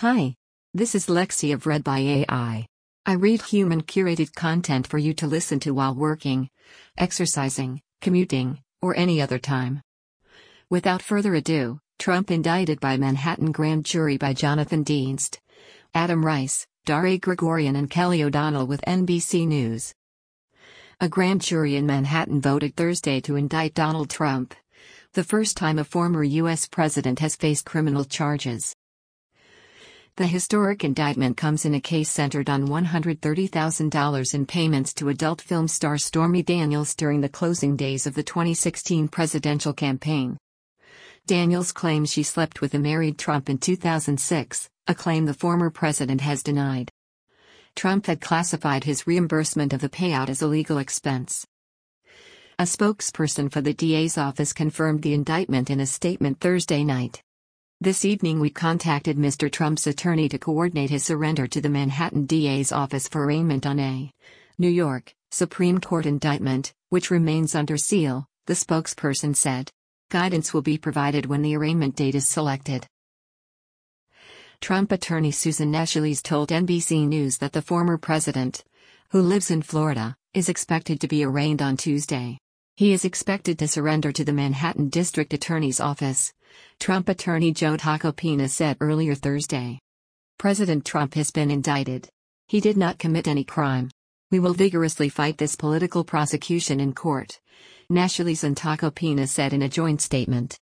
Hi. This is Lexie of Read by AI. I read human curated content for you to listen to while working, exercising, commuting, or any other time. Without further ado, Trump indicted by Manhattan grand jury by Jonathan Dienst, Adam Reiss, Dareh Gregorian, and Kelly O'Donnell with NBC News. A grand jury in Manhattan voted Thursday to indict Donald Trump, the first time a former U.S. president has faced criminal charges. The historic indictment comes in a case centered on $130,000 in payments to adult film star Stormy Daniels during the closing days of the 2016 presidential campaign. Daniels claims she slept with a married Trump in 2006, a claim the former president has denied. Trump had classified his reimbursement of the payout as a legal expense. A spokesperson for the DA's office confirmed the indictment in a statement Thursday night. This evening we contacted Mr. Trump's attorney to coordinate his surrender to the Manhattan DA's office for arraignment on a New York Supreme Court indictment, which remains under seal, the spokesperson said. Guidance will be provided when the arraignment date is selected. Trump attorney Susan Necheles told NBC News that the former president, who lives in Florida, is expected to be arraigned on Tuesday. He is expected to surrender to the Manhattan District Attorney's Office, Trump attorney Joe Tacopina said earlier Thursday. President Trump has been indicted. He did not commit any crime. We will vigorously fight this political prosecution in court, Necheles and Tacopina said in a joint statement.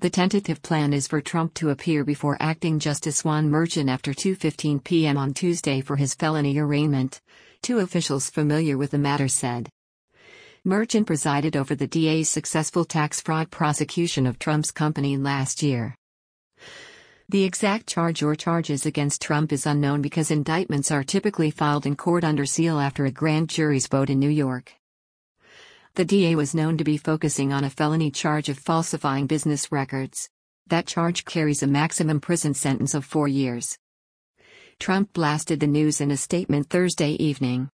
The tentative plan is for Trump to appear before acting Justice Juan Merchan after 2:15 p.m. on Tuesday for his felony arraignment, two officials familiar with the matter said. Merchan presided over the DA's successful tax fraud prosecution of Trump's company last year. The exact charge or charges against Trump is unknown because indictments are typically filed in court under seal after a grand jury's vote in New York. The DA was known to be focusing on a felony charge of falsifying business records. That charge carries a maximum prison sentence of four years. Trump blasted the news in a statement Thursday evening.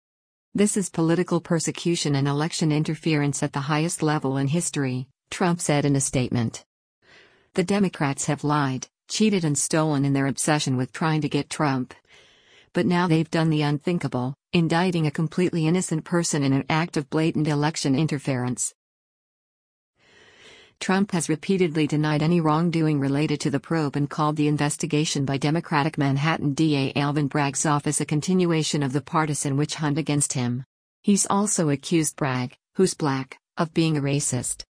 This is political persecution and election interference at the highest level in history, Trump said in a statement. The Democrats have lied, cheated, and stolen in their obsession with trying to get Trump. But now they've done the unthinkable, indicting a completely innocent person in an act of blatant election interference. Trump has repeatedly denied any wrongdoing related to the probe and called the investigation by Democratic Manhattan DA Alvin Bragg's office a continuation of the partisan witch hunt against him. He's also accused Bragg, who's black, of being a racist.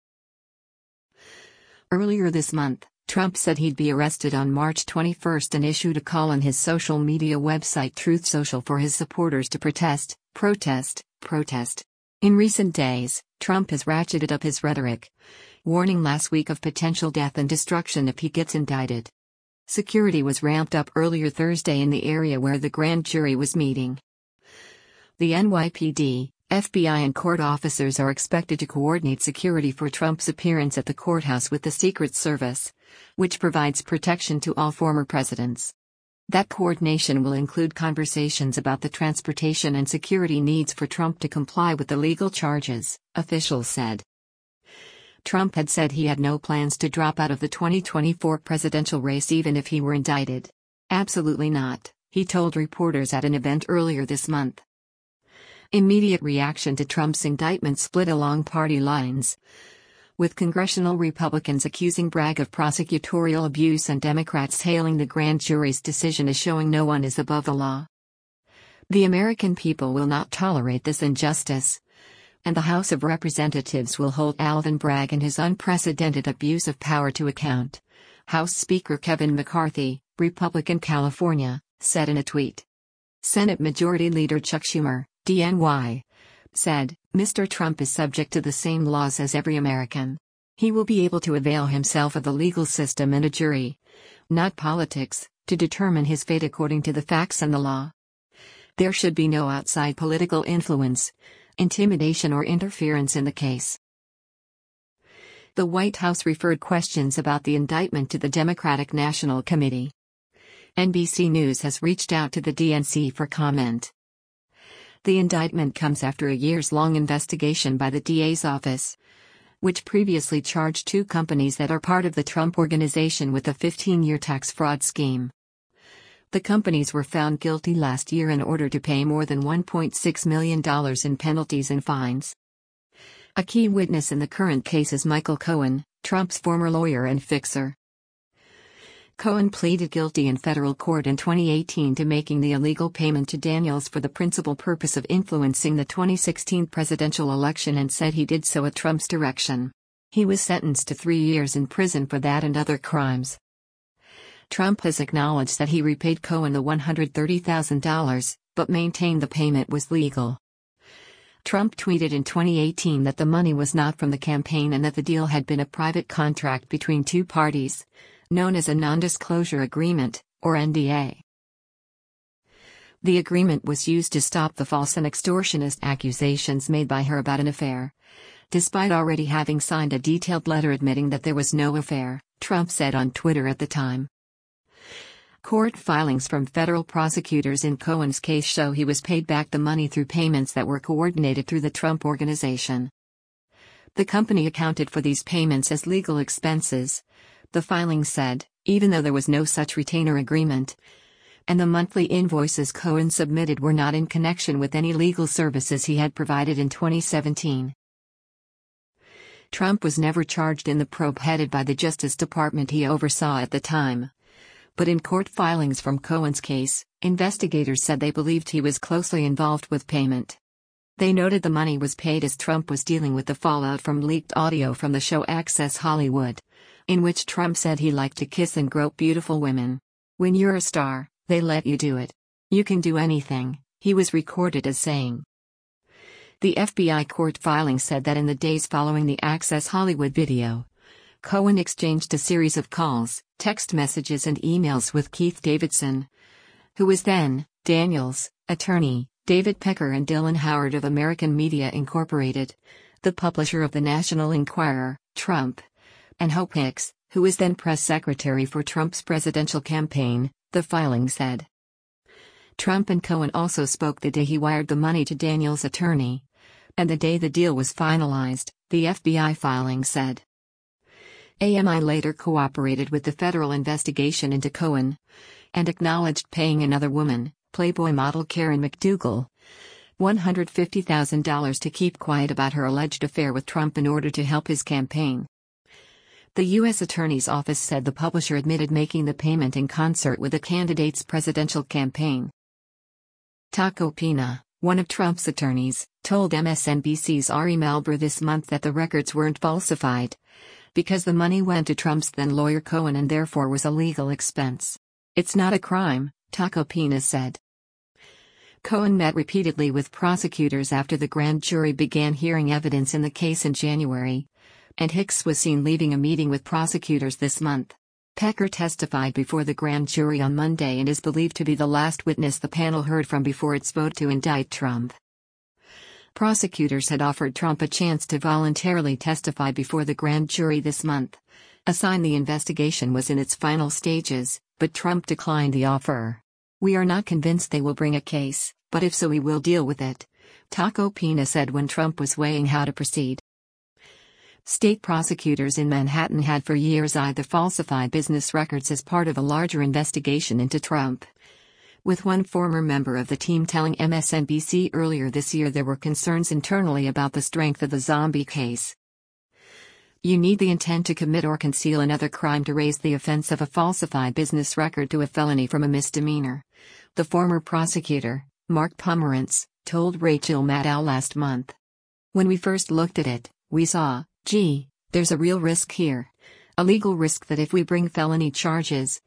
Earlier this month, Trump said he'd be arrested on March 21 and issued a call on his social media website Truth Social for his supporters to protest, protest, protest. In recent days, Trump has ratcheted up his rhetoric, warning last week of potential death and destruction if he gets indicted. Security was ramped up earlier Thursday in the area where the grand jury was meeting. The NYPD, FBI, and court officers are expected to coordinate security for Trump's appearance at the courthouse with the Secret Service, which provides protection to all former presidents. That coordination will include conversations about the transportation and security needs for Trump to comply with the legal charges, officials said. Trump had said he had no plans to drop out of the 2024 presidential race even if he were indicted. Absolutely not, he told reporters at an event earlier this month. Immediate reaction to Trump's indictment split along party lines. With congressional Republicans accusing Bragg of prosecutorial abuse and Democrats hailing the grand jury's decision as showing no one is above the law. The American people will not tolerate this injustice, and the House of Representatives will hold Alvin Bragg and his unprecedented abuse of power to account. House Speaker Kevin McCarthy, Republican California, said in a tweet. Senate Majority Leader Chuck Schumer, DNY, said, Mr. Trump is subject to the same laws as every American. He will be able to avail himself of the legal system and a jury, not politics, to determine his fate according to the facts and the law. There should be no outside political influence, intimidation, or interference in the case. The White House referred questions about the indictment to the Democratic National Committee. NBC News has reached out to the DNC for comment. The indictment comes after a years long investigation by the DA's office, which previously charged two companies that are part of the Trump organization with a 15 year tax fraud scheme. The companies were found guilty last year in order to pay more than $1.6 million in penalties and fines. A key witness in the current case is Michael Cohen, Trump's former lawyer and fixer. Cohen pleaded guilty in federal court in 2018 to making the illegal payment to Daniels for the principal purpose of influencing the 2016 presidential election and said he did so at Trump's direction. He was sentenced to three years in prison for that and other crimes. Trump has acknowledged that he repaid Cohen the $130,000, but maintained the payment was legal. Trump tweeted in 2018 that the money was not from the campaign and that the deal had been a private contract between two parties known as a Non-Disclosure Agreement, or NDA. The agreement was used to stop the false and extortionist accusations made by her about an affair. Despite already having signed a detailed letter admitting that there was no affair, Trump said on Twitter at the time. Court filings from federal prosecutors in Cohen's case show he was paid back the money through payments that were coordinated through the Trump Organization. The company accounted for these payments as legal expenses, the filing said, even though there was no such retainer agreement. And the monthly invoices Cohen submitted were not in connection with any legal services he had provided in 2017. Trump was never charged in the probe headed by the Justice Department he oversaw at the time. But in court filings from Cohen's case, investigators said they believed he was closely involved with payment. They noted the money was paid as Trump was dealing with the fallout from leaked audio from the show Access Hollywood in which Trump said he liked to kiss and grope beautiful women. When you're a star, they let you do it. You can do anything, he was recorded as saying. The FBI court filing said that in the days following the Access Hollywood video, Cohen exchanged a series of calls, text messages, and emails with Keith Davidson, who was then Daniels' attorney, David Pecker, and Dylan Howard of American Media Incorporated, the publisher of the National Enquirer, Trump and Hope Hicks, who was then press secretary for Trump's presidential campaign, the filing said. Trump and Cohen also spoke the day he wired the money to Daniels' attorney. And the day the deal was finalized, the FBI filing said. AMI later cooperated with the federal investigation into Cohen and acknowledged paying another woman, Playboy model Karen McDougal, $150,000 to keep quiet about her alleged affair with Trump in order to help his campaign. The U.S. Attorney's Office said the publisher admitted making the payment in concert with the candidate's presidential campaign. Tacopina, one of Trump's attorneys, told MSNBC's Ari Melber this month that the records weren't falsified because the money went to Trump's then lawyer Cohen and therefore was a legal expense. It's not a crime, Tacopina said. Cohen met repeatedly with prosecutors after the grand jury began hearing evidence in the case in January, and Hicks was seen leaving a meeting with prosecutors this month. Pecker testified before the grand jury on Monday and is believed to be the last witness the panel heard from before its vote to indict Trump. Prosecutors had offered Trump a chance to voluntarily testify before the grand jury this month, a sign the investigation was in its final stages, but Trump declined the offer. We are not convinced they will bring a case, but if so, we will deal with it, Tacopina said when Trump was weighing how to proceed. State prosecutors in Manhattan had for years either falsified business records as part of a larger investigation into Trump. With one former member of the team telling MSNBC earlier this year there were concerns internally about the strength of the zombie case. You need the intent to commit or conceal another crime to raise the offense of a falsified business record to a felony from a misdemeanor. The former prosecutor, Mark Pomerantz, told Rachel Maddow last month. When we first looked at it, we saw, Gee, there's a real risk here. A legal risk that if we bring felony charges,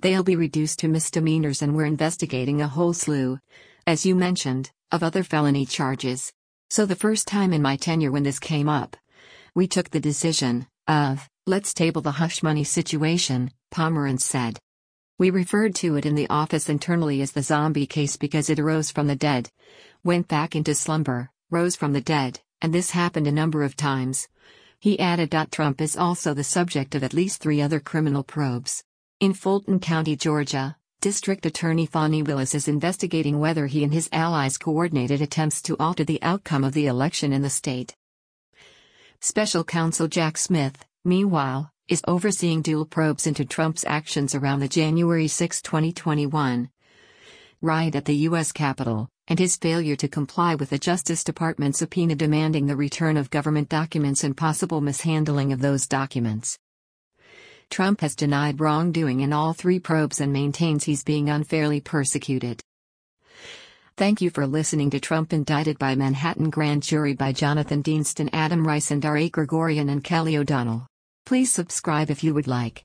they'll be reduced to misdemeanors, and we're investigating a whole slew, as you mentioned, of other felony charges. So, the first time in my tenure when this came up, we took the decision of, let's table the hush money situation, Pomerantz said. We referred to it in the office internally as the zombie case because it arose from the dead, went back into slumber, rose from the dead, and this happened a number of times. He added. Trump is also the subject of at least three other criminal probes. In Fulton County, Georgia, District Attorney Fani Willis is investigating whether he and his allies coordinated attempts to alter the outcome of the election in the state. Special Counsel Jack Smith, meanwhile, is overseeing dual probes into Trump's actions around the January 6, 2021, riot at the U.S. Capitol, and his failure to comply with the Justice Department subpoena demanding the return of government documents and possible mishandling of those documents. Trump has denied wrongdoing in all three probes and maintains he's being unfairly persecuted. Thank you for listening to Trump Indicted by Manhattan Grand Jury by Jonathan Dienst, Adam Reiss, and R. A. Gregorian and Kelly O'Donnell. Please subscribe if you would like.